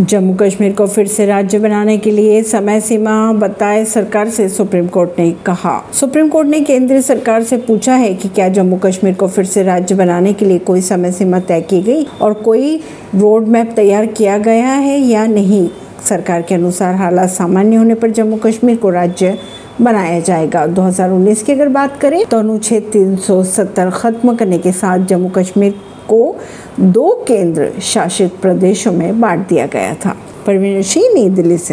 जम्मू कश्मीर को फिर से राज्य बनाने के लिए समय सीमा बताए सरकार से सुप्रीम कोर्ट ने कहा। सुप्रीम कोर्ट ने केंद्र सरकार से पूछा है कि क्या जम्मू कश्मीर को फिर से राज्य बनाने के लिए कोई समय सीमा तय की गई और कोई रोड मैप तैयार किया गया है या नहीं। सरकार के अनुसार हालात सामान्य होने पर जम्मू कश्मीर को राज्य बनाया जाएगा। 2019 की अगर बात करें तो अनुच्छेद 370 खत्म करने के साथ जम्मू कश्मीर को दो केंद्र शासित प्रदेशों में बांट दिया गया था। परवीन सिंह नई दिल्ली से।